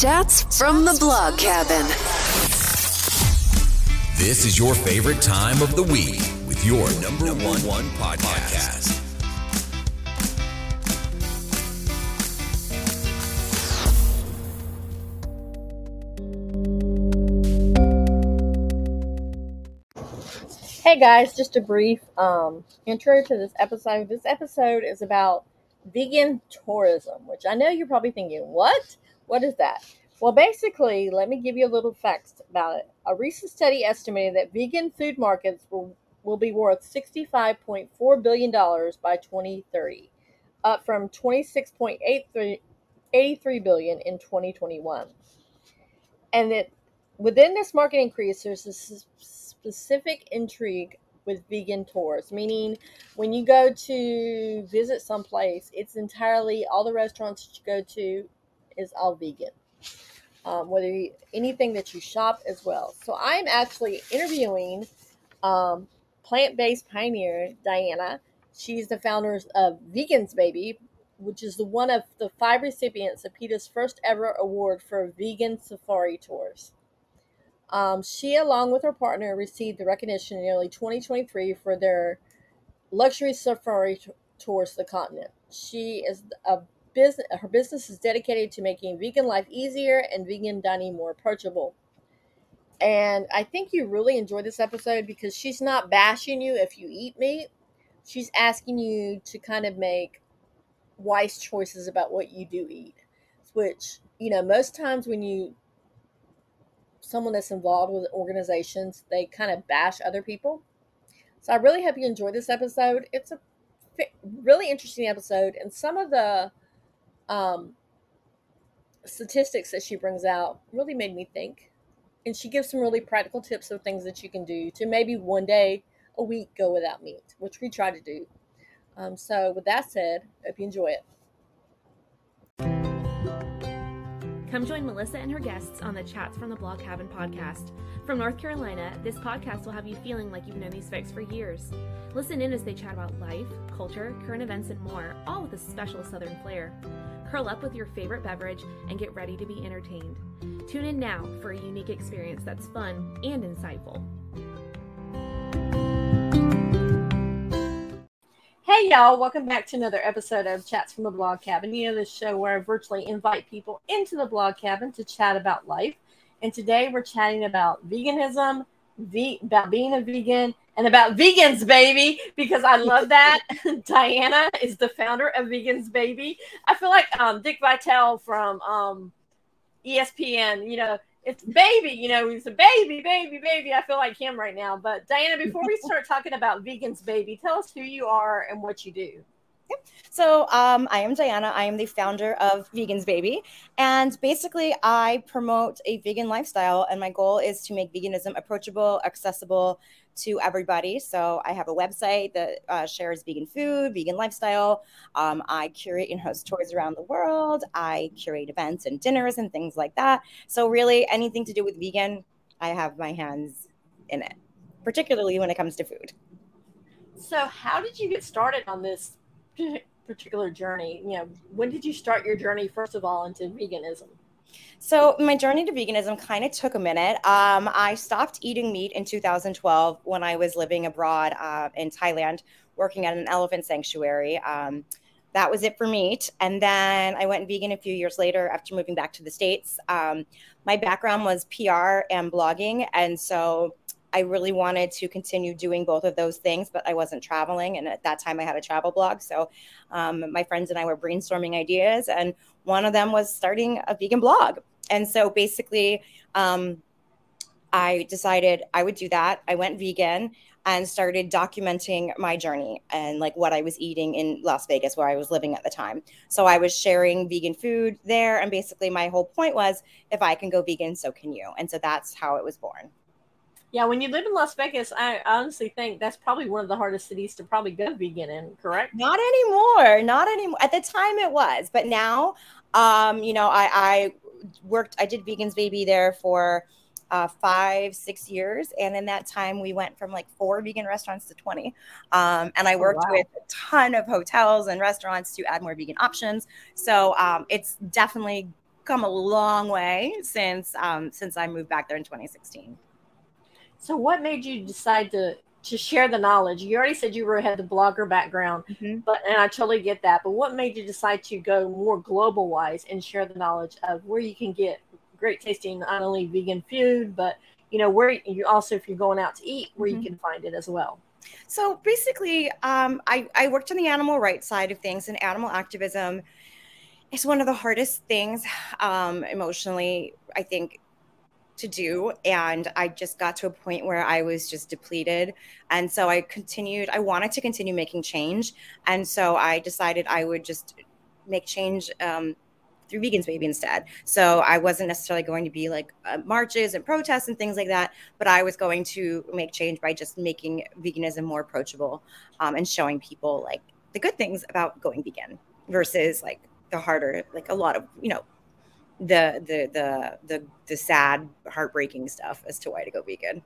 Chats from the Blog Cabin. This is your favorite time of the week with your number one, one podcast. Hey guys, just a brief um, intro to this episode. This episode is about vegan tourism, which I know you're probably thinking, what? What is that? Well, basically, let me give you a little facts about it. A recent study estimated that vegan food markets will, will be worth $65.4 billion by 2030, up from $26.83 billion in 2021. And that within this market increase, there's a specific intrigue with vegan tours, meaning when you go to visit someplace, it's entirely all the restaurants that you go to is all vegan. Um, whether you, anything that you shop as well. So I'm actually interviewing um, plant-based pioneer Diana. She's the founder of Vegans Baby, which is the one of the five recipients of PETA's first ever award for vegan safari tours. Um, she, along with her partner, received the recognition in early 2023 for their luxury safari t- tours to the continent. She is a business. Her business is dedicated to making vegan life easier and vegan dining more approachable. And I think you really enjoy this episode because she's not bashing you if you eat meat. She's asking you to kind of make wise choices about what you do eat, which you know most times when you someone that's involved with organizations, they kind of bash other people. So I really hope you enjoy this episode. It's a really interesting episode, and some of the um, statistics that she brings out really made me think. And she gives some really practical tips of things that you can do to maybe one day a week go without meat, which we try to do. Um, so, with that said, hope you enjoy it. Come join Melissa and her guests on the Chats from the Blog Cabin podcast. From North Carolina, this podcast will have you feeling like you've known these folks for years. Listen in as they chat about life, culture, current events, and more, all with a special Southern flair. Curl up with your favorite beverage and get ready to be entertained. Tune in now for a unique experience that's fun and insightful. Hey y'all, welcome back to another episode of Chats from the Blog Cabin. You know, the show where I virtually invite people into the blog cabin to chat about life. And today we're chatting about veganism, ve- about being a vegan, and about vegans, baby, because I love that. Diana is the founder of Vegans Baby. I feel like um, Dick Vitale from um, ESPN, you know, it's baby, you know, he's a baby, baby, baby. I feel like him right now. But Diana, before we start talking about vegans, baby, tell us who you are and what you do. Yep. So um, I am Diana. I am the founder of Vegans Baby, and basically I promote a vegan lifestyle. And my goal is to make veganism approachable, accessible to everybody. So I have a website that uh, shares vegan food, vegan lifestyle. Um, I curate and host tours around the world. I curate events and dinners and things like that. So really, anything to do with vegan, I have my hands in it, particularly when it comes to food. So, how did you get started on this particular journey? You know, when did you start your journey, first of all, into veganism? So my journey to veganism kind of took a minute. Um, I stopped eating meat in 2012 when I was living abroad uh, in Thailand, working at an elephant sanctuary. Um, that was it for meat. And then I went vegan a few years later after moving back to the States. Um, my background was PR and blogging. And so I really wanted to continue doing both of those things, but I wasn't traveling. And at that time, I had a travel blog. So um, my friends and I were brainstorming ideas, and one of them was starting a vegan blog. And so basically, um, I decided I would do that. I went vegan and started documenting my journey and like what I was eating in Las Vegas, where I was living at the time. So I was sharing vegan food there. And basically, my whole point was if I can go vegan, so can you. And so that's how it was born. Yeah, when you live in Las Vegas, I honestly think that's probably one of the hardest cities to probably go vegan in, correct? Not anymore. Not anymore. At the time it was, but now, um, you know, I, I worked, I did Vegans Baby there for uh, five, six years. And in that time, we went from like four vegan restaurants to 20. Um, and I oh, worked oh, wow. with a ton of hotels and restaurants to add more vegan options. So um, it's definitely come a long way since um, since I moved back there in 2016. So, what made you decide to to share the knowledge? You already said you were had the blogger background, Mm-hmm. but and I totally get that. But what made you decide to go more global wise and share the knowledge of where you can get great tasting not only vegan food, but you know where you also if you're going out to eat, where Mhm. you can find it as well. So basically, um, I, I worked on the animal rights side of things, and animal activism is one of the hardest things um, emotionally, I think, to do. And I just got to a point where I was just depleted. And so I continued, I wanted to continue making change. And so I decided I would just make change um, through Vegans Baby instead. So I wasn't necessarily going to be like uh, marches and protests and things like that, but I was going to make change by just making veganism more approachable um, and showing people like the good things about going vegan versus like the harder, like a lot of you know, the the the the the sad, heartbreaking stuff as to why to go vegan.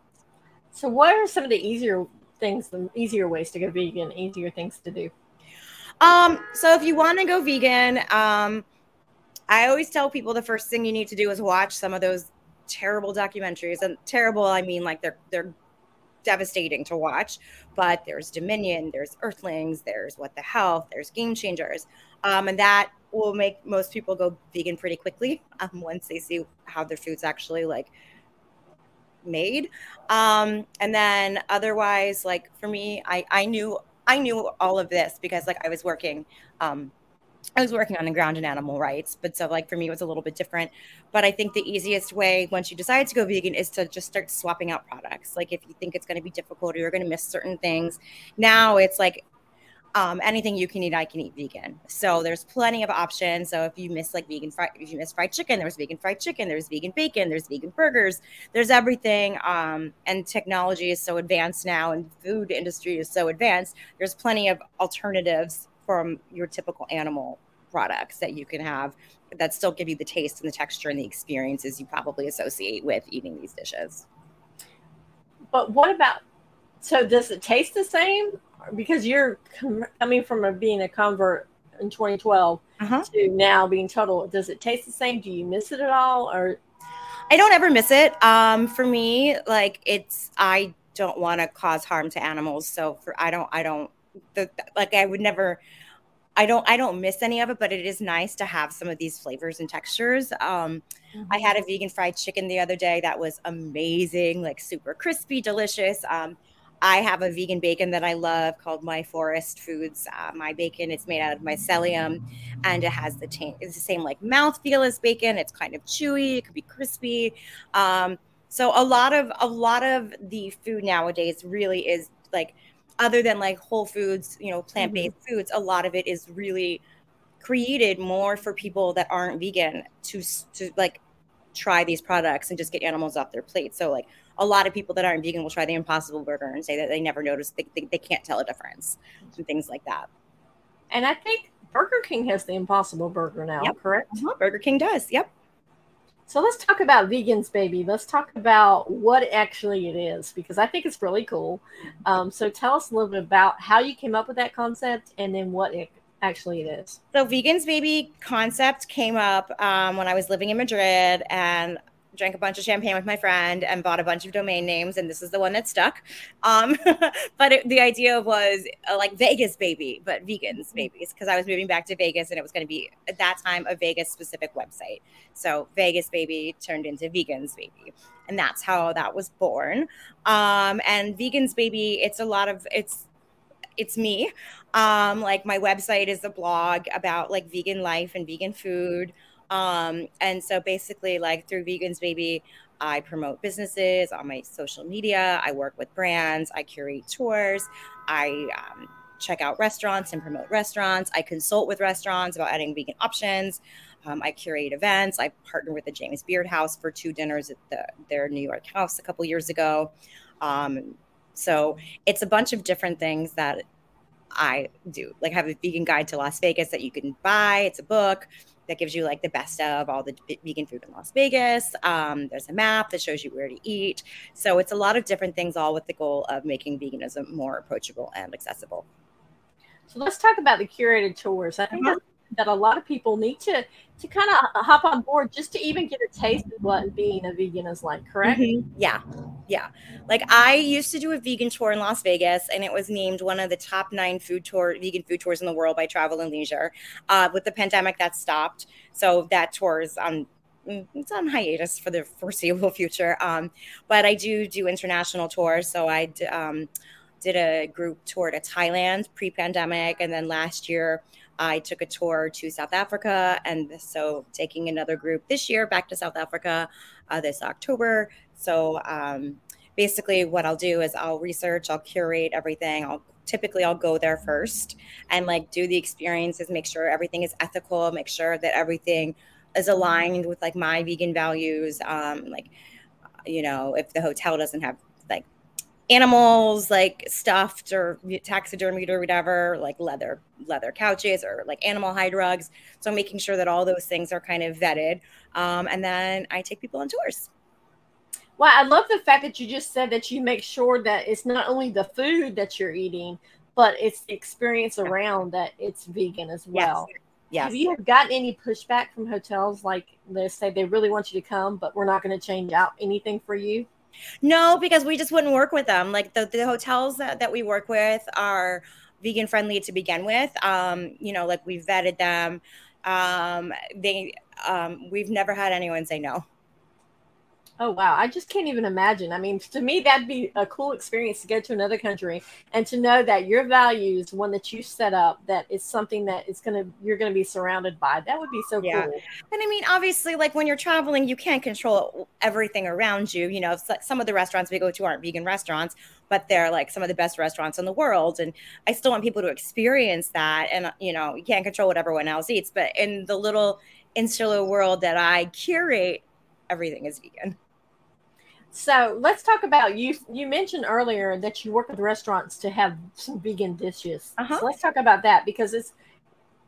So, what are some of the easier things, the easier ways to go vegan, easier things to do? Um, so if you want to go vegan, um, I always tell people the first thing you need to do is watch some of those terrible documentaries. And terrible, I mean like they're they're devastating to watch. But there's Dominion, there's Earthlings, there's What the Health, there's Game Changers, um, and that will make most people go vegan pretty quickly um, once they see how their food's actually like made. Um, and then otherwise, like for me, I I knew I knew all of this because like I was working um I was working on the ground in animal rights, but so like for me it was a little bit different. But I think the easiest way once you decide to go vegan is to just start swapping out products. Like if you think it's going to be difficult or you're going to miss certain things, now it's like um, anything you can eat, I can eat vegan. So there's plenty of options. So if you miss like vegan fried, if you miss fried chicken, there's vegan fried chicken, there's vegan bacon, there's vegan burgers, there's everything. Um, and technology is so advanced now, and food industry is so advanced. There's plenty of alternatives from your typical animal products that you can have that still give you the taste and the texture and the experiences you probably associate with eating these dishes. But what about? So, does it taste the same? Because you're com- coming from a, being a convert in 2012 Uh-huh. to now being total. Does it taste the same? Do you miss it at all, or I don't ever miss it. Um, for me, like it's I don't want to cause harm to animals, so for I don't I don't the, like I would never. I don't I don't miss any of it, but it is nice to have some of these flavors and textures. Um, I had a vegan fried chicken the other day that was amazing, like super crispy, delicious. Um, I have a vegan bacon that I love called My Forest Foods. Uh, my bacon, it's made out of mycelium, and it has the ta- it's the same like mouthfeel as bacon. It's kind of chewy, it could be crispy. Um, so a lot of a lot of the food nowadays really is like other than like whole foods, you know, plant based foods. A lot of it is really created more for people that aren't vegan to to like try these products and just get animals off their plate. So like a lot of people that aren't vegan will try the Impossible Burger and say that they never noticed they, they, they can't tell a difference and things like that. and I think Burger King has the Impossible Burger now, Yep. correct? Burger King does. Yep. So let's talk about vegans, baby. Let's talk about what actually it is because I think it's really cool. Um, so tell us a little bit about how you came up with that concept and then what it actually it is. So vegans baby concept came up um, when I was living in Madrid and drank a bunch of champagne with my friend and bought a bunch of domain names and this is the one that stuck. Um, but it, the idea was uh, like Vegas baby, but vegans babies because I was moving back to Vegas and it was going to be at that time a Vegas specific website. So Vegas baby turned into vegans baby. And that's how that was born. Um, and vegans baby, it's a lot of it's it's me. Um, like my website is a blog about like vegan life and vegan food. Um, and so basically, like through Vegans Baby, I promote businesses on my social media. I work with brands. I curate tours. I um, check out restaurants and promote restaurants. I consult with restaurants about adding vegan options. Um, I curate events. I partnered with the James Beard House for two dinners at the, their New York house a couple years ago. Um, so it's a bunch of different things that I do. Like I have a vegan guide to Las Vegas that you can buy. It's a book that gives you like the best of all the vegan food in Las Vegas. Um, there's a map that shows you where to eat. So it's a lot of different things, all with the goal of making veganism more approachable and accessible. So let's talk about the curated tours. I think Uh-huh. that's that a lot of people need to to kind of hop on board just to even get a taste of what being a vegan is like. Correct? Mhm. Yeah, yeah. Like I used to do a vegan tour in Las Vegas, and it was named one of the top nine food tour vegan food tours in the world by Travel and Leisure. Uh, with the pandemic, that stopped, so that tour is on mm, it's on hiatus for the foreseeable future. Um, but I do do international tours, so I um, did a group tour to Thailand pre-pandemic, and then last year I took a tour to South Africa, and so taking another group this year back to South Africa uh, this October. So um, basically, what I'll do is I'll research, I'll curate everything. I'll typically I'll go there first and like do the experiences, make sure everything is ethical, make sure that everything is aligned with like my vegan values. Um, like, you know, if the hotel doesn't have like animals like stuffed or taxidermied or whatever, like leather leather couches or like animal hide rugs. So making sure that all those things are kind of vetted. Um, and then I take people on tours. Well, I love the fact that you just said that you make sure that it's not only the food that you're eating, but it's the experience around that it's vegan as well. Yes. Yes. Have you gotten any pushback from hotels like they say they really want you to come, but we're not going to change out anything for you? No, because we just wouldn't work with them. Like the, the hotels that, that we work with are vegan friendly to begin with. Um, you know, like we've vetted them. Um, they um, we've never had anyone say no. Oh wow, I just can't even imagine. I mean, to me that'd be a cool experience to go to another country and to know that your values, one that you set up, that is something that is gonna you're gonna be surrounded by. That would be so Yeah. cool. And I mean, obviously, like when you're traveling, you can't control everything around you. You know, some of the restaurants we go to aren't vegan restaurants, but they're like some of the best restaurants in the world. And I still want people to experience that. And, you know, you can't control what everyone else eats. But in the little insular world that I curate, everything is vegan. So let's talk about you. You mentioned earlier that you work with restaurants to have some vegan dishes. Uh-huh. So let's talk about that because it's.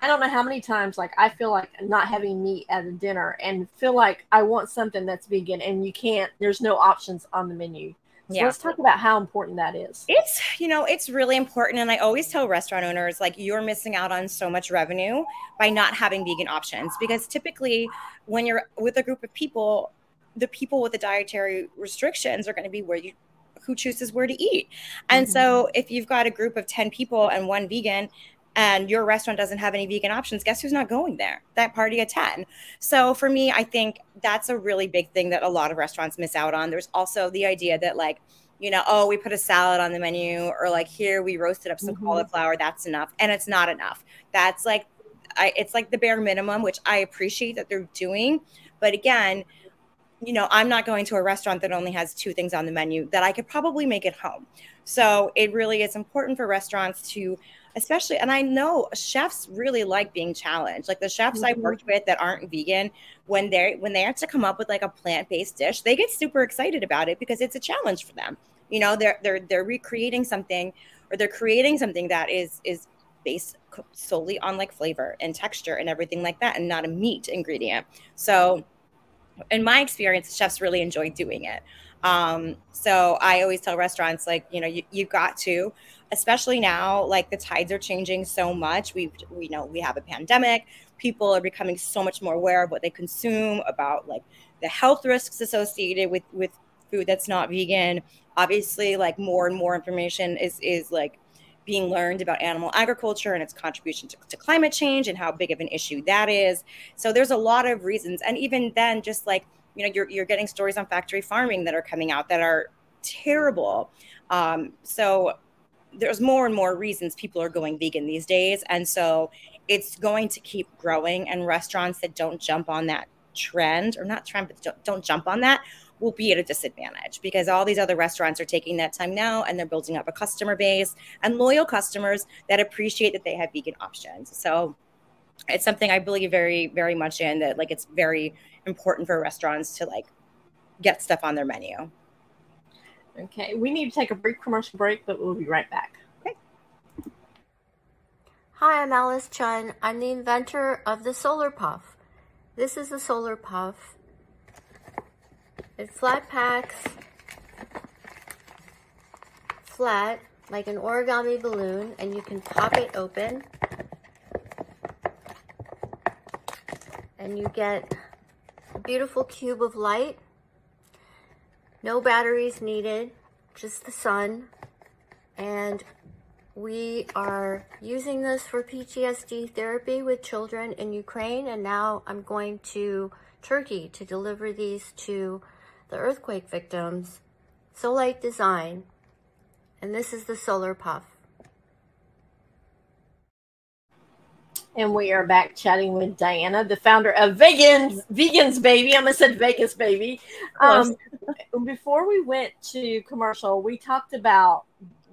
I don't know how many times like I feel like not having meat at a dinner and feel like I want something that's vegan and you can't. There's no options on the menu. So Yeah. let's talk about how important that is. It's, you know, it's really important. And I always tell restaurant owners, like, you're missing out on so much revenue by not having vegan options. Because typically, when you're with a group of people, the people with the dietary restrictions are going to be where you, who chooses where to eat. And so if you've got a group of 10 people and one vegan, and your restaurant doesn't have any vegan options, guess who's not going there? That party of 10. So for me, I think that's a really big thing that a lot of restaurants miss out on. There's also the idea that, like, you know, oh, we put a salad on the menu, or like here we roasted up some Mhm. cauliflower. That's enough, and it's not enough. That's like, I, it's like the bare minimum, which I appreciate that they're doing. But again, you know, I'm not going to a restaurant that only has two things on the menu that I could probably make at home. So it really is important for restaurants to, especially, and I know chefs really like being challenged. Like the chefs I've Mhm. worked with that aren't vegan, when they when they have to come up with like a plant based dish, they get super excited about it because it's a challenge for them. You know, they're they're they're recreating something or they're creating something that is is based solely on like flavor and texture and everything like that, and not a meat ingredient. So in my experience, chefs really enjoy doing it. Um, so I always tell restaurants, like, you know, you, you got to, especially now, like the tides are changing so much. We, we know we have a pandemic. People are becoming so much more aware of what they consume, about like the health risks associated with with food that's not vegan. Obviously, like more and more information is is like being learned about animal agriculture and its contribution to, to climate change and how big of an issue that is. So there's a lot of reasons. And even then, just like, you know, you're, you're getting stories on factory farming that are coming out that are terrible. Um, so there's more and more reasons people are going vegan these days. And so it's going to keep growing. And restaurants that don't jump on that trend, or not trend, but don't, don't jump on that, will be at a disadvantage because all these other restaurants are taking that time now and they're building up a customer base and loyal customers that appreciate that they have vegan options. So it's something I believe very, very much in that like it's very important for restaurants to like get stuff on their menu. Okay, we need to take a brief commercial break, but we'll be right back. Okay. Hi, I'm Alice Chun. I'm the inventor of the Solar Puff. This is the Solar Puff. It flat packs flat like an origami balloon and you can pop it open and you get a beautiful cube of light. No batteries needed, just the sun. And we are using this for PTSD therapy with children in Ukraine, and now I'm going to Turkey to deliver these to the earthquake victims. Solight Design, and this is the Solar Puff. And we are back chatting with Diana, the founder of Vegans, Vegans Baby. I almost said Vegas Baby. Um, before we went to commercial, we talked about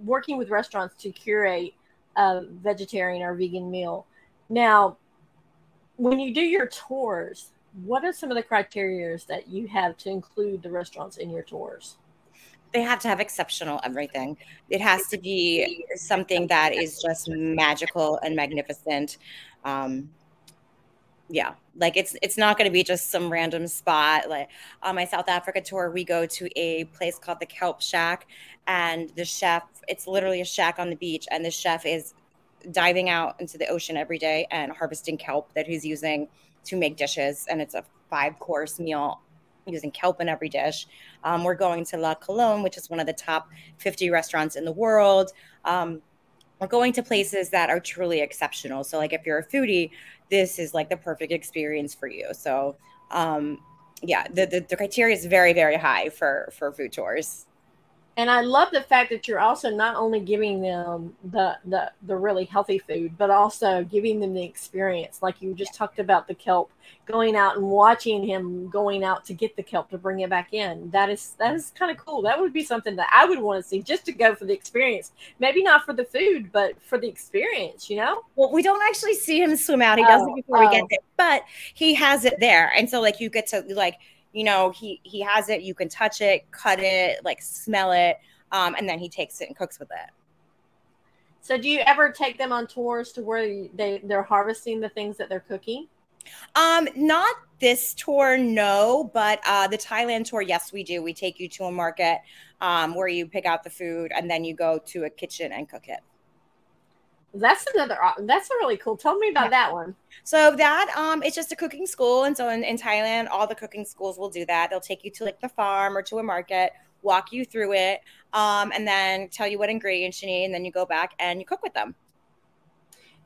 working with restaurants to curate a vegetarian or vegan meal. Now, when you do your tours, what are some of the criteria that you have to include the restaurants in your tours? they have to have exceptional everything. It has to be something that is just magical and magnificent. Um, yeah, like it's it's not going to be just some random spot. Like on my South Africa tour, we go to a place called the Kelp Shack, and the chef, it's literally a shack on the beach, and the chef is diving out into the ocean every day and harvesting kelp that he's using to make dishes, and it's a five course meal using kelp in every dish. Um, we're going to La Colombe, which is one of the top 50 restaurants in the world. Um, we're going to places that are truly exceptional. So, like if you're a foodie, this is like the perfect experience for you. So, um, yeah, the, the, the criteria is very, very high for for food tours and I love the fact that you're also not only giving them the, the the really healthy food, but also giving them the experience. Like you just talked about the kelp, going out and watching him going out to get the kelp to bring it back in. That is that is kind of cool. That would be something that I would want to see just to go for the experience. Maybe not for the food, but for the experience. You know. Well, we don't actually see him swim out. He does it oh, before oh. we get oh. there, but he has it there, and so like you get to like you know he he has it you can touch it cut it like smell it um, and then he takes it and cooks with it. So do you ever take them on tours to where they they're harvesting the things that they're cooking? Um not this tour no but uh the thailand tour yes we do. We take you to a market um where you pick out the food and then you go to a kitchen and cook it that's another. That's a really cool. Tell me about yeah. that one. So that um, it's just a cooking school, and so in, in Thailand, all the cooking schools will do that. They'll take you to like the farm or to a market, walk you through it, um, and then tell you what ingredients you need, and then you go back and you cook with them.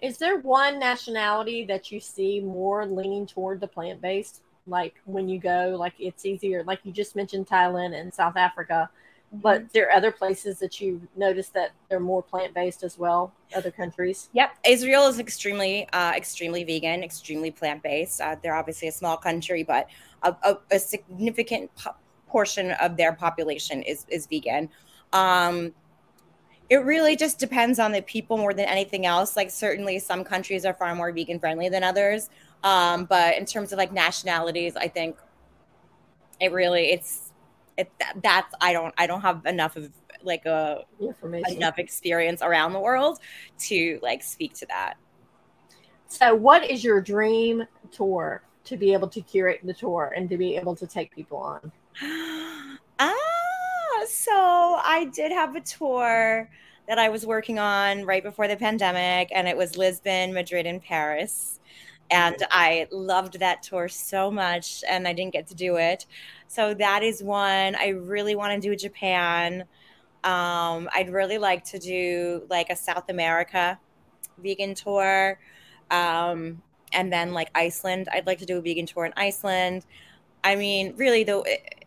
Is there one nationality that you see more leaning toward the plant based? Like when you go, like it's easier. Like you just mentioned Thailand and South Africa but mm-hmm. there are other places that you notice that they're more plant-based as well other countries. Yep. Israel is extremely uh, extremely vegan extremely plant-based. Uh, they're obviously a small country but a, a, a significant po- portion of their population is is vegan. Um, it really just depends on the people more than anything else. Like certainly some countries are far more vegan friendly than others. Um, but in terms of like nationalities i think it really it's it, that's I don't I don't have enough of like a enough experience around the world to like speak to that. So, what is your dream tour to be able to curate the tour and to be able to take people on? ah, so I did have a tour that I was working on right before the pandemic, and it was Lisbon, Madrid, and Paris. And I loved that tour so much, and I didn't get to do it. So that is one I really want to do Japan. Um, I'd really like to do like a South America vegan tour. Um, and then like Iceland, I'd like to do a vegan tour in Iceland. I mean, really though, it,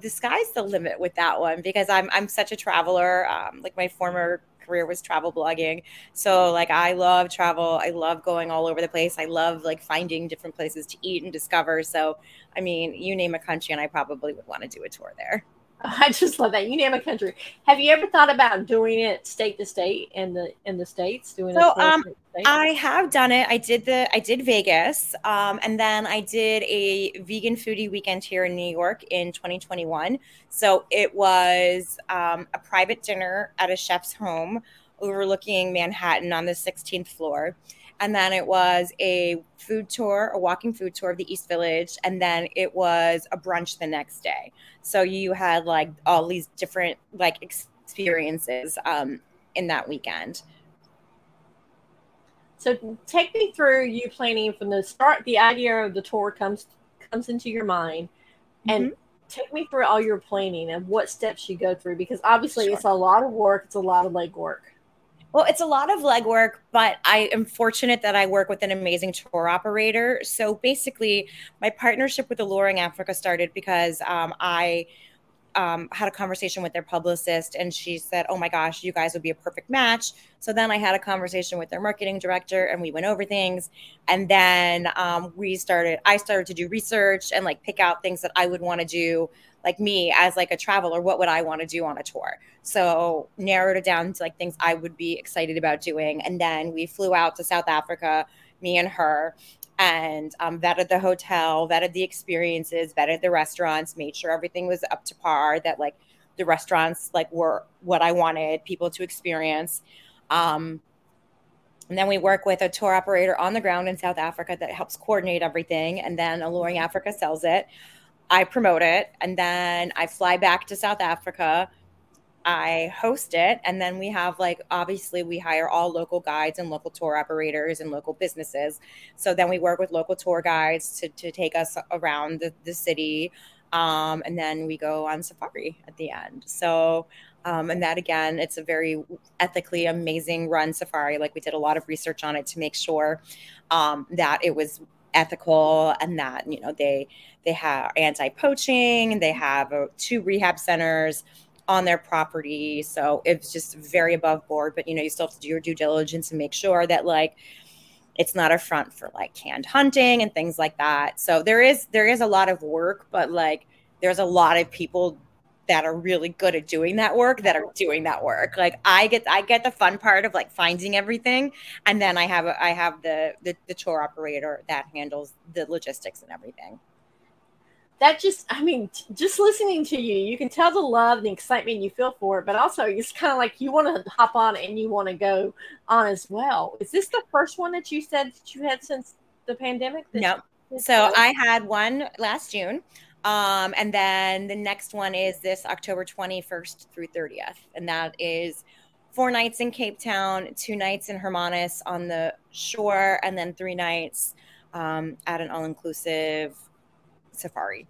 the sky's the limit with that one because I'm I'm such a traveler. Um, like my former career was travel blogging. So like I love travel. I love going all over the place. I love like finding different places to eat and discover. So I mean, you name a country and I probably would want to do a tour there. I just love that. You name a country. Have you ever thought about doing it state to state in the in the states? Doing it so, um, I have done it. I did the I did Vegas, um, and then I did a vegan foodie weekend here in New York in 2021. So it was um, a private dinner at a chef's home overlooking Manhattan on the 16th floor. And then it was a food tour, a walking food tour of the East Village. And then it was a brunch the next day. So you had like all these different like experiences um, in that weekend. So take me through you planning from the start. The idea of the tour comes comes into your mind, and Mm-hmm. take me through all your planning and what steps you go through because obviously Sure. it's a lot of work. It's a lot of legwork. Well, it's a lot of legwork, but I am fortunate that I work with an amazing tour operator. So basically, my partnership with Alluring Africa started because um, I um, had a conversation with their publicist, and she said, "Oh my gosh, you guys would be a perfect match." So then I had a conversation with their marketing director, and we went over things. And then um, we started. I started to do research and like pick out things that I would want to do like me as like a traveler what would i want to do on a tour so narrowed it down to like things i would be excited about doing and then we flew out to south africa me and her and um, vetted the hotel vetted the experiences vetted the restaurants made sure everything was up to par that like the restaurants like were what i wanted people to experience um, and then we work with a tour operator on the ground in South Africa that helps coordinate everything. And then Alluring Africa sells it. I promote it. And then I fly back to South Africa. I host it. And then we have, like, obviously, we hire all local guides and local tour operators and local businesses. So then we work with local tour guides to, to take us around the, the city. Um, and then we go on safari at the end. So, um, and that again, it's a very ethically amazing run safari. Like we did a lot of research on it to make sure um, that it was ethical and that you know they they have anti-poaching. They have uh, two rehab centers on their property, so it's just very above board. But you know, you still have to do your due diligence and make sure that like it's not a front for like canned hunting and things like that. So there is there is a lot of work, but like there's a lot of people that are really good at doing that work that are doing that work. Like I get I get the fun part of like finding everything and then I have I have the the, the tour operator that handles the logistics and everything. That just, I mean, just listening to you, you can tell the love and the excitement you feel for it, but also it's kind of like you want to hop on and you want to go on as well. Is this the first one that you said that you had since the pandemic? No. So I had one last June. Um, and then the next one is this October 21st through 30th. And that is four nights in Cape Town, two nights in Hermanus on the shore, and then three nights um, at an all inclusive safari.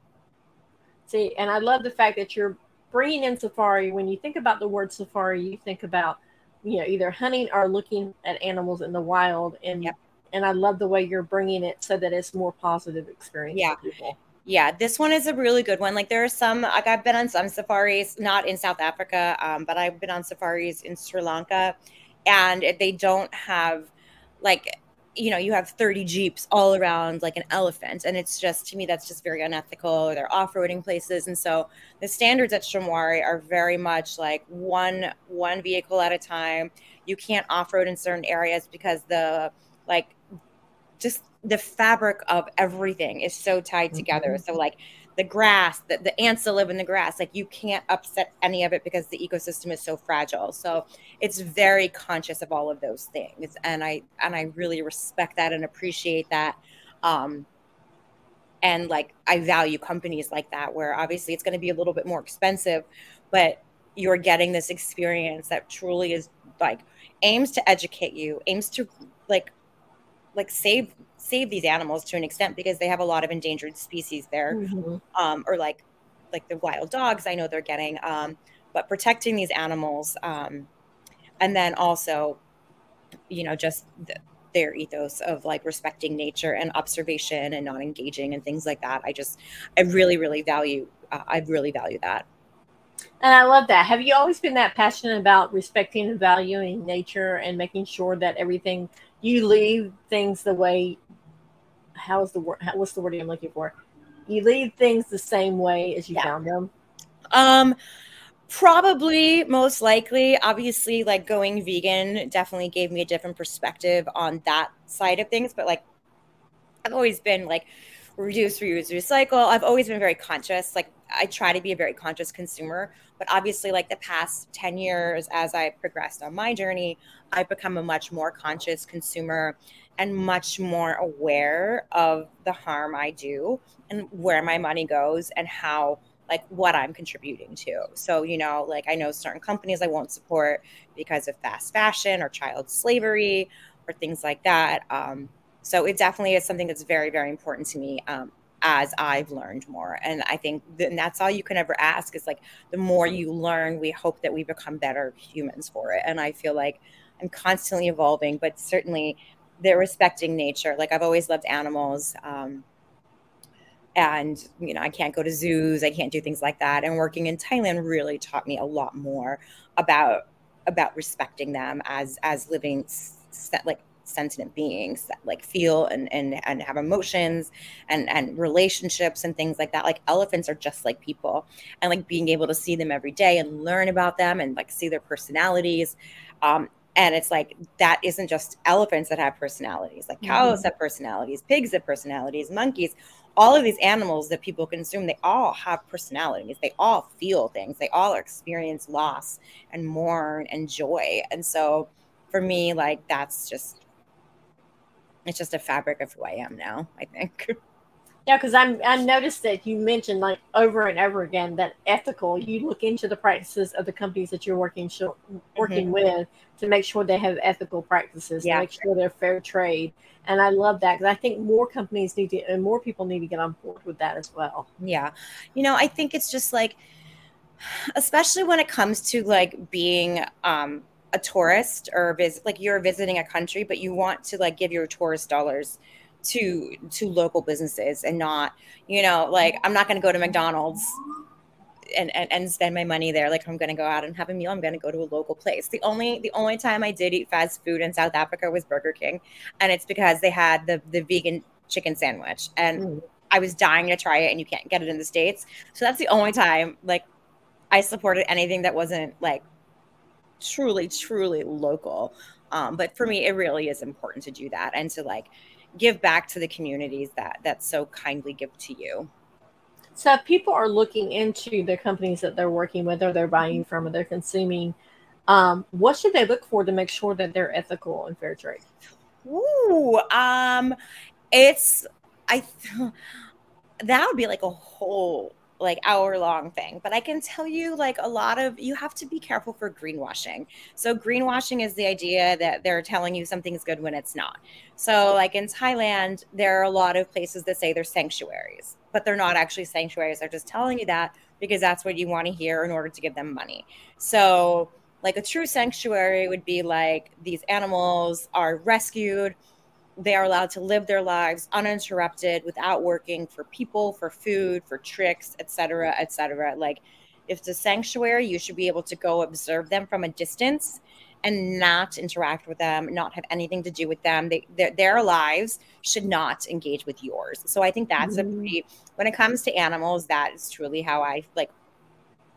See, and I love the fact that you're bringing in safari. When you think about the word safari, you think about, you know, either hunting or looking at animals in the wild. And Yep. and I love the way you're bringing it so that it's more positive experience Yeah. for people. Yeah, this one is a really good one. Like there are some, like I've been on some safaris, not in South Africa, um, but I've been on safaris in Sri Lanka, and they don't have, like, you know, you have 30 jeeps all around like an elephant, and it's just to me that's just very unethical. Or they're off-roading places, and so the standards at Shamwari are very much like one one vehicle at a time. You can't off-road in certain areas because the like just the fabric of everything is so tied together. Mm-hmm. So like the grass, the, the ants that live in the grass, like you can't upset any of it because the ecosystem is so fragile. So it's very conscious of all of those things. And I and I really respect that and appreciate that. Um and like I value companies like that where obviously it's going to be a little bit more expensive, but you're getting this experience that truly is like aims to educate you, aims to like like save save these animals to an extent because they have a lot of endangered species there Mm-hmm. um, or like like the wild dogs i know they're getting um, but protecting these animals um, and then also you know just the, their ethos of like respecting nature and observation and not engaging and things like that i just i really really value uh, i really value that And I love that. Have you always been that passionate about respecting and valuing nature and making sure that everything you leave things the way? How's the word? How, what's the word I'm looking for? You leave things the same way as you Yeah. found them. Um, probably most likely. Obviously, like going vegan definitely gave me a different perspective on that side of things. But like, I've always been like reduce, reuse, recycle. I've always been very conscious. Like, I try to be a very conscious consumer. But obviously, like the past 10 years, as I progressed on my journey, I've become a much more conscious consumer and much more aware of the harm I do and where my money goes and how like what I'm contributing to. So, you know, like I know certain companies I won't support because of fast fashion or child slavery, or things like that. Um, so it definitely is something that's very, very important to me. Um, as I've learned more. And I think and that's all you can ever ask is like the more you learn, we hope that we become better humans for it. And I feel like I'm constantly evolving, but certainly they're respecting nature. Like I've always loved animals. Um, and you know i can't go to zoos i can't do things like that and working in thailand really taught me a lot more about about respecting them as as living like sentient beings that like feel and and and have emotions and and relationships and things like that like elephants are just like people and like being able to see them every day and learn about them and like see their personalities um and it's like that isn't just elephants that have personalities like cows mm-hmm. have personalities pigs have personalities monkeys all of these animals that people consume they all have personalities. They all feel things. They all experience loss and mourn and joy. And so for me like that's just it's just a fabric of who i am now i think Yeah, because I'm I noticed that you mentioned like over and over again that ethical. You look into the practices of the companies that you're working working mm-hmm. with to make sure they have ethical practices, yeah. to make sure they're fair trade. And I love that because I think more companies need to and more people need to get on board with that as well. Yeah, you know, I think it's just like, especially when it comes to like being um, a tourist or visit, like you're visiting a country, but you want to like give your tourist dollars to to local businesses and not you know like i'm not going to go to mcdonald's and, and, and spend my money there. Like i'm going to go out and have a meal. I'm going to go to a local place. The only the only time i did eat fast food in south africa was burger king and it's because they had the the vegan chicken sandwich and mm. i was dying to try it and you can't get it in the states. So that's the only time like i supported anything that wasn't like truly truly local. Um, but for me it really is important to do that and to like give back to the communities that that so kindly give to you. So if people are looking into the companies that they're working with or they're buying from or they're consuming, um, what should they look for to make sure that they're ethical and fair trade? Ooh, um, it's I that would be like a whole like hour long thing. But i can tell you like a lot of you have to be careful for greenwashing. So greenwashing is the idea that they're telling you something's good when it's not. So like in thailand there are a lot of places that say they're sanctuaries but they're not actually sanctuaries. They're just telling you that because that's what you want to hear in order to give them money. So like a true sanctuary would be like these animals are rescued they are allowed to live their lives uninterrupted without working for people for food for tricks etc etc like if it's a sanctuary you should be able to go observe them from a distance and not interact with them not have anything to do with them. They, their, their lives should not engage with yours. So i think that's mm-hmm. a pretty when it comes to animals that is truly how i like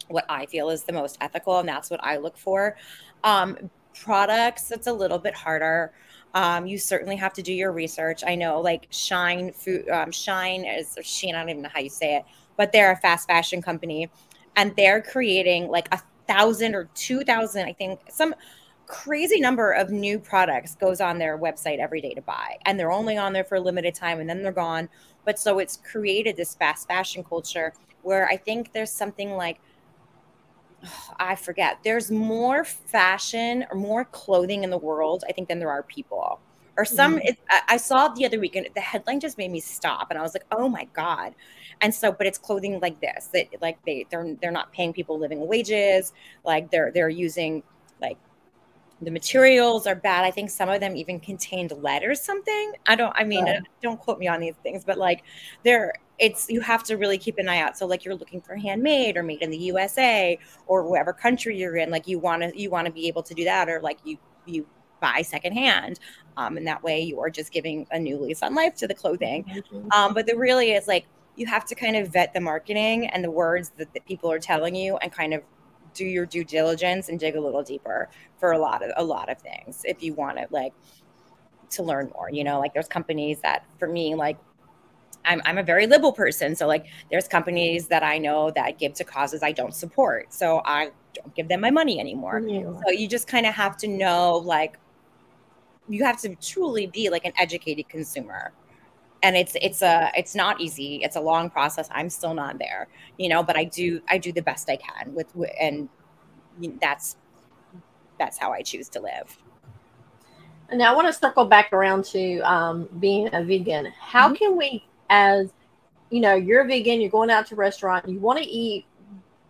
what i feel is the most ethical and that's what i look for. Um products it's a little bit harder um, you certainly have to do your research. I know, like Shine Food, um, Shine is Sheen. I don't even know how you say it, but they're a fast fashion company, and they're creating like a thousand or two thousand, I think, some crazy number of new products goes on their website every day to buy, and they're only on there for a limited time, and then they're gone. But so it's created this fast fashion culture where I think there's something like I forget. There's more fashion or more clothing in the world, I think, than there are people. Or some, mm-hmm. it, I saw the other weekend. The headline just made me stop, and I was like, "Oh my god!" And so, but it's clothing like this that, like they, they're they're not paying people living wages. Like they're they're using like the materials are bad. I think some of them even contained lead or something. I don't. I mean, yeah. don't quote me on these things, but like they're it's you have to really keep an eye out so like you're looking for handmade or made in the usa or whatever country you're in like you want to you want to be able to do that or like you you buy secondhand um, and that way you are just giving a new lease on life to the clothing mm-hmm. um, but the really is like you have to kind of vet the marketing and the words that, that people are telling you and kind of do your due diligence and dig a little deeper for a lot of a lot of things if you want to like to learn more you know like there's companies that for me like I'm, I'm a very liberal person. So, like, there's companies that I know that give to causes I don't support. So, I don't give them my money anymore. Mm-hmm. So, you just kind of have to know, like, you have to truly be like an educated consumer and it's it's a it's not easy it's a long process i'm still not there you know but i do i do the best i can with and that's that's how i choose to live And now I want to circle back around to um, being a vegan. How mm-hmm. can we, as you know, you're a vegan, you're going out to a restaurant, you want to eat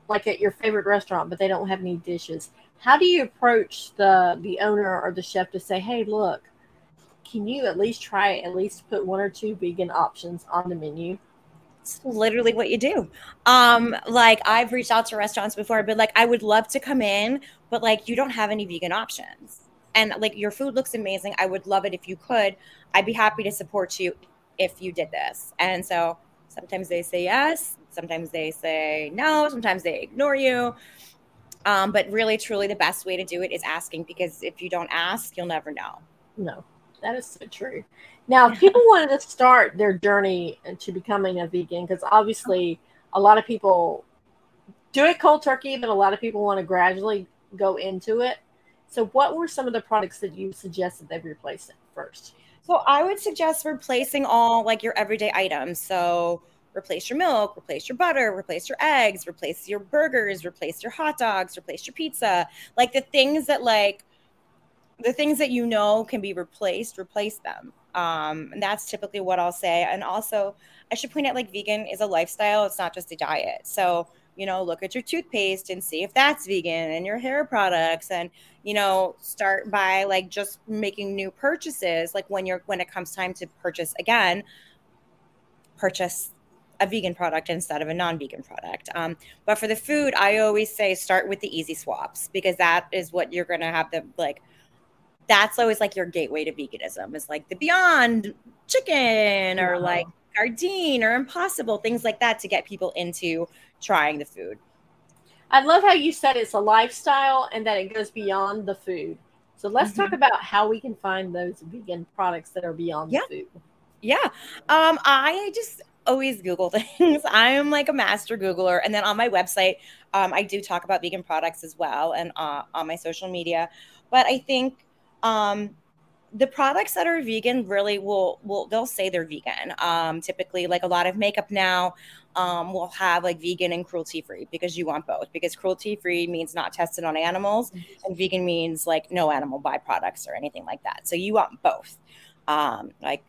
like at your favorite restaurant, but they don't have any dishes. How do you approach the the owner or the chef to say, "Hey, look, can you at least try at least put one or two vegan options on the menu?" It's literally what you do. Um, like I've reached out to restaurants before, but like I would love to come in, but like you don't have any vegan options. And like your food looks amazing. I would love it if you could. I'd be happy to support you if you did this. And so sometimes they say yes, sometimes they say no, sometimes they ignore you. Um, but really, truly, the best way to do it is asking because if you don't ask, you'll never know. No, that is so true. Now, if people wanted to start their journey into becoming a vegan, because obviously a lot of people do it cold turkey, but a lot of people want to gradually go into it. So, what were some of the products that you suggested they replace it first? So, I would suggest replacing all like your everyday items. So, replace your milk, replace your butter, replace your eggs, replace your burgers, replace your hot dogs, replace your pizza. Like the things that like the things that you know can be replaced, replace them. Um, and that's typically what I'll say. And also, I should point out like vegan is a lifestyle, it's not just a diet. So, you know, look at your toothpaste and see if that's vegan and your hair products and, you know, start by like just making new purchases. Like when you're when it comes time to purchase again, purchase a vegan product instead of a non-vegan product. Um, but for the food, I always say start with the easy swaps because that is what you're going to have the like. That's always like your gateway to veganism is like the Beyond Chicken or wow. like Gardein or Impossible things like that to get people into trying the food. I love how you said it's a lifestyle and that it goes beyond the food. So let's mm-hmm. talk about how we can find those vegan products that are beyond yeah. the food. Yeah. Um, I just always Google things. I'm like a master Googler. And then on my website, um, I do talk about vegan products as well and uh, on my social media. But I think um, the products that are vegan really will, will they'll say they're vegan. Um, typically, like a lot of makeup now um, will have like vegan and cruelty free because you want both. Because cruelty free means not tested on animals, and vegan means like no animal byproducts or anything like that. So you want both. Um, like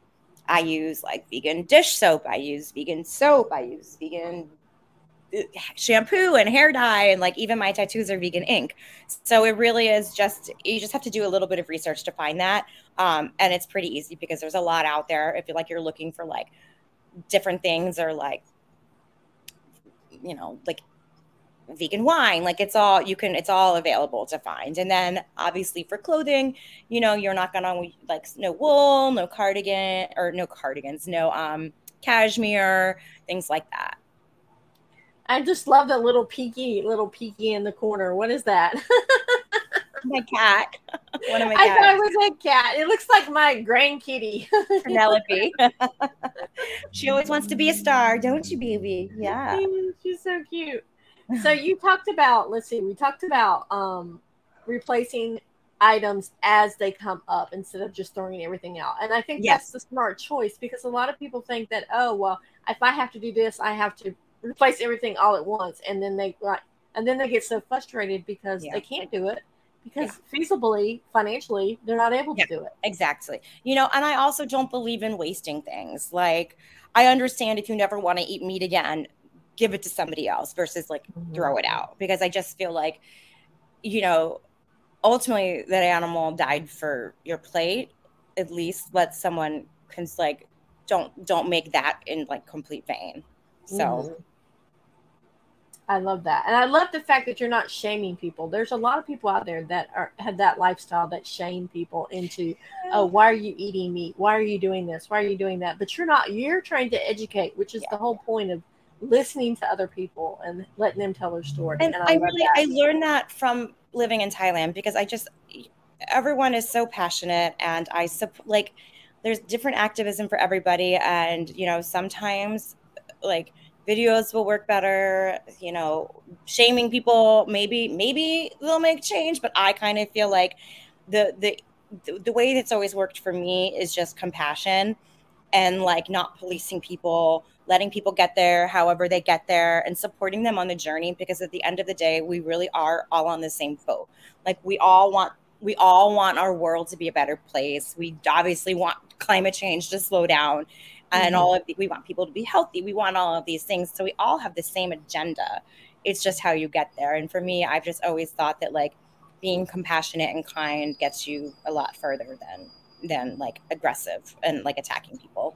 I use like vegan dish soap. I use vegan soap. I use vegan shampoo and hair dye and like even my tattoos are vegan ink. So it really is just you just have to do a little bit of research to find that um, and it's pretty easy because there's a lot out there if you're like you're looking for like different things or like you know like vegan wine like it's all you can it's all available to find. And then obviously for clothing you know you're not gonna like no wool no cardigan or no cardigans no um cashmere things like that i just love the little peeky, little peeky in the corner. What is that? My cat. One of my cats. i thought it was a cat. It looks like my grand kitty penelope. She always wants to be a star don't you baby? Yeah. She's so cute. So you talked about let's see we talked about um replacing items as they come up instead of just throwing everything out. And i think yes. that's the smart choice because a lot of people think that oh well if i have to do this i have to replace everything all at once and then they like and then they get so frustrated because yeah. they can't do it because yeah. feasibly financially they're not able to yeah, do it exactly you know and i also don't believe in wasting things like i understand if you never want to eat meat again give it to somebody else versus like mm-hmm. throw it out because I just feel like, you know, ultimately that animal died for your plate. At least let someone can like don't don't make that in like complete vain. So mm-hmm. I love that. And I love the fact that you're not shaming people. There's a lot of people out there that are have that lifestyle that shame people into, oh, why are you eating meat? Why are you doing this? Why are you doing that? But you're not, you're trying to educate, which is yeah. the whole point of listening to other people and letting them tell their story. And, and I, I really that. I learned that from living in Thailand because I just everyone is so passionate and I like there's different activism for everybody and you know sometimes like videos will work better you know shaming people maybe maybe they'll make change but i kind of feel like the the the way that's always worked for me is just compassion and like not policing people letting people get there however they get there and supporting them on the journey because at the end of the day we really are all on the same boat like we all want we all want our world to be a better place. We obviously want climate change to slow down and Mhm. all of the, we want people to be healthy. We want all of these things. So we all have the same agenda. It's just how you get there. And for me, I've just always thought that like being compassionate and kind gets you a lot further than than like aggressive and like attacking people.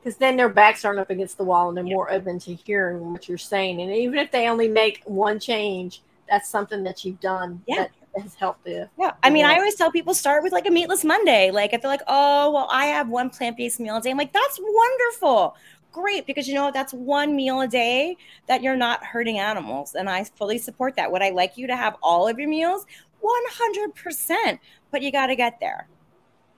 because then their backs aren't up against the wall and they're Yeah. more open to hearing what you're saying. And even if they only make one change, that's something that you've done Yeah. that has helped the Yeah. I mean. I always tell people start with like a meatless Monday. Like if they're like, oh, well, I have one plant-based meal a day. I'm like, that's wonderful. Great. Because you know? That's one meal a day that you're not hurting animals. And I fully support that. Would I like you to have all of your meals? 100%. But you got to get there.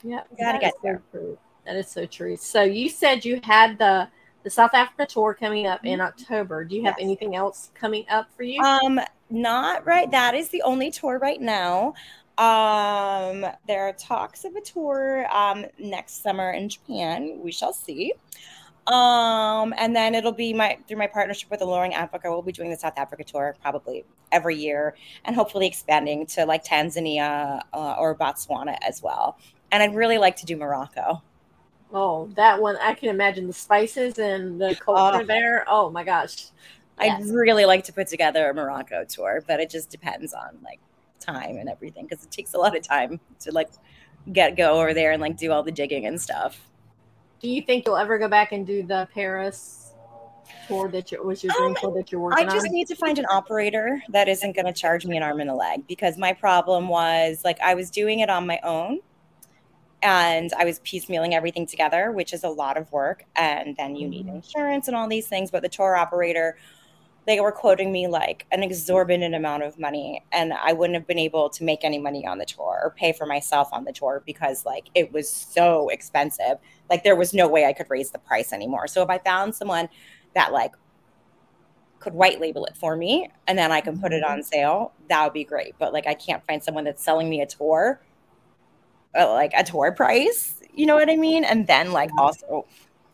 Yeah, You gotta get is so true. That is so true. So you said you had the the South Africa tour coming up in October. Do you have Yes. anything else coming up for you? Um, not right. That is the only tour right now. Um, there are talks of a tour um next summer in Japan. We shall see. Um, and then it'll be my through my partnership with Alluring Africa. We'll be doing the South Africa tour probably every year, and hopefully expanding to like Tanzania uh, or Botswana as well. And I'd really like to do Morocco. Oh, that one I can imagine the spices and the culture Oh. there. Oh my gosh. I'd really like to put together a Morocco tour, but it just depends on like time and everything because it takes a lot of time to like get go over there and like do all the digging and stuff. Do you think you'll ever go back and do the Paris tour that you was your dream Um, tour that you're working on? I just on? need to find an operator that isn't going to charge me an arm and a leg because my problem was like I was doing it on my own and I was piecemealing everything together, which is a lot of work. And then you need Mhm. insurance and all these things. But the tour operator, they were quoting me like an exorbitant amount of money, and I wouldn't have been able to make any money on the tour or pay for myself on the tour because like it was so expensive. Like there was no way I could raise the price anymore. So if I found someone that like could white label it for me and then I can put it on sale, that would be great. But like I can't find someone that's selling me a tour uh, like a tour price, you know what I mean? And then like also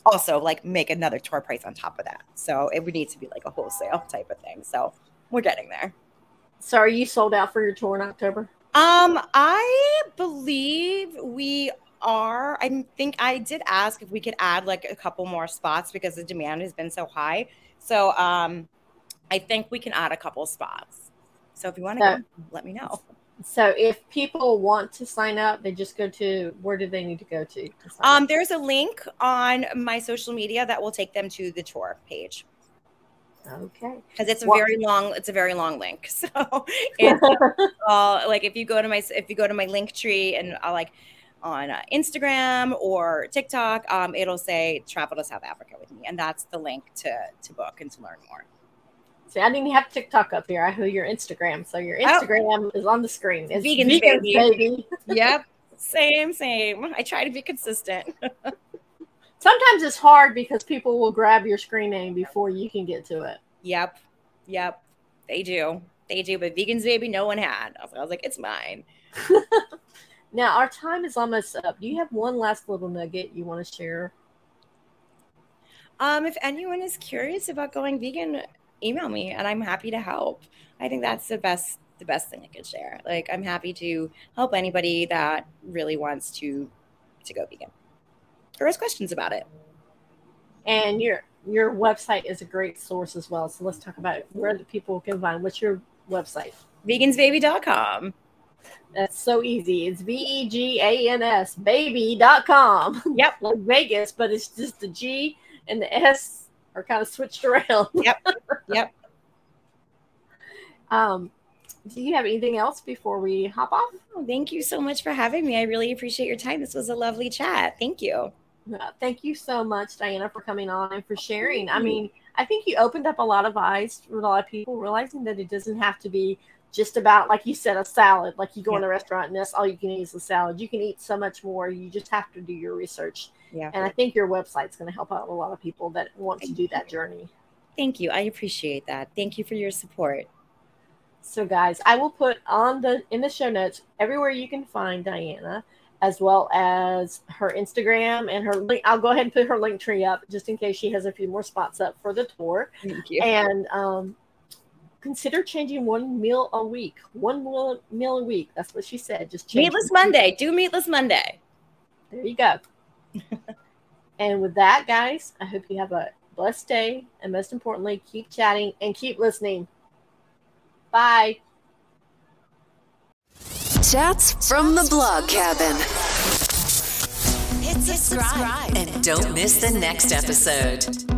also like make another tour price on top of that. So it would need to be like a wholesale type of thing. So we're getting there. So are you sold out for your tour in October? Um, I believe we are. I think I did ask if we could add like a couple more spots because the demand has been so high. So um, I think we can add a couple spots. So if you want to, So- go, let me know. So if people want to sign up, they just go to where do they need to go to? to Um, up? there's a link on my social media that will take them to the tour page okay. because it's a Well- very long. It's a very long link. So it's all like if you go to my if you go to my Linktree and uh, like on uh, Instagram or TikTok, um, it'll say travel to South Africa with me, and that's the link to to book and to learn more. See, I didn't have TikTok up here. I have your Instagram. So your Oh. Instagram is on the screen. It's Vegans, vegans, baby. baby. Yep, same, same. I try to be consistent. Sometimes it's hard because people will grab your screen name before you can get to it. yep, yep, they do, they do. But vegans, baby, no one had. I was, I was like, it's mine. Now our time is almost up. Do you have one last little nugget you want to share? Um, if anyone is curious about going vegan, email me and I'm happy to help. I think that's the best the best thing I could share. Like I'm happy to help anybody that really wants to to go vegan. Or has questions about it. And your your website is a great source as well. So let's talk about where the people can find. What's your website? Vegansbaby.com. That's so easy. It's V E G A N S baby.com. Yep. like Vegas, but it's just the G and the S are kind of switched around. Yep. Yep. Um, do you have anything else before we hop off? Oh, thank you so much for having me. I really appreciate your time. This was a lovely chat. Thank you. Uh, thank you so much, Diana, for coming on and for sharing. I mean, I think you opened up a lot of eyes for a lot of people, realizing that it doesn't have to be just about, like you said, a salad. Like you go in a restaurant and that's all you can eat is a salad. You can eat so much more. You just have to do your research. Yeah. And I think your website's going to help out a lot of people that want to do that journey. Thank you. I appreciate that. Thank you for your support. So, guys, I will put on the in the show notes everywhere you can find Diana, as well as her Instagram and her link. I'll go ahead and put her Linktree up just in case she has a few more spots up for the tour. Thank you. And um, consider changing one meal a week. One meal, meal a week. That's what she said. Just change Meatless Monday. Do Meatless Monday. There you go. and with that, guys, I hope you have a blessed day. And most importantly, keep chatting and keep listening. Bye. Chats from the blog cabin. Hit subscribe and don't miss the next episode.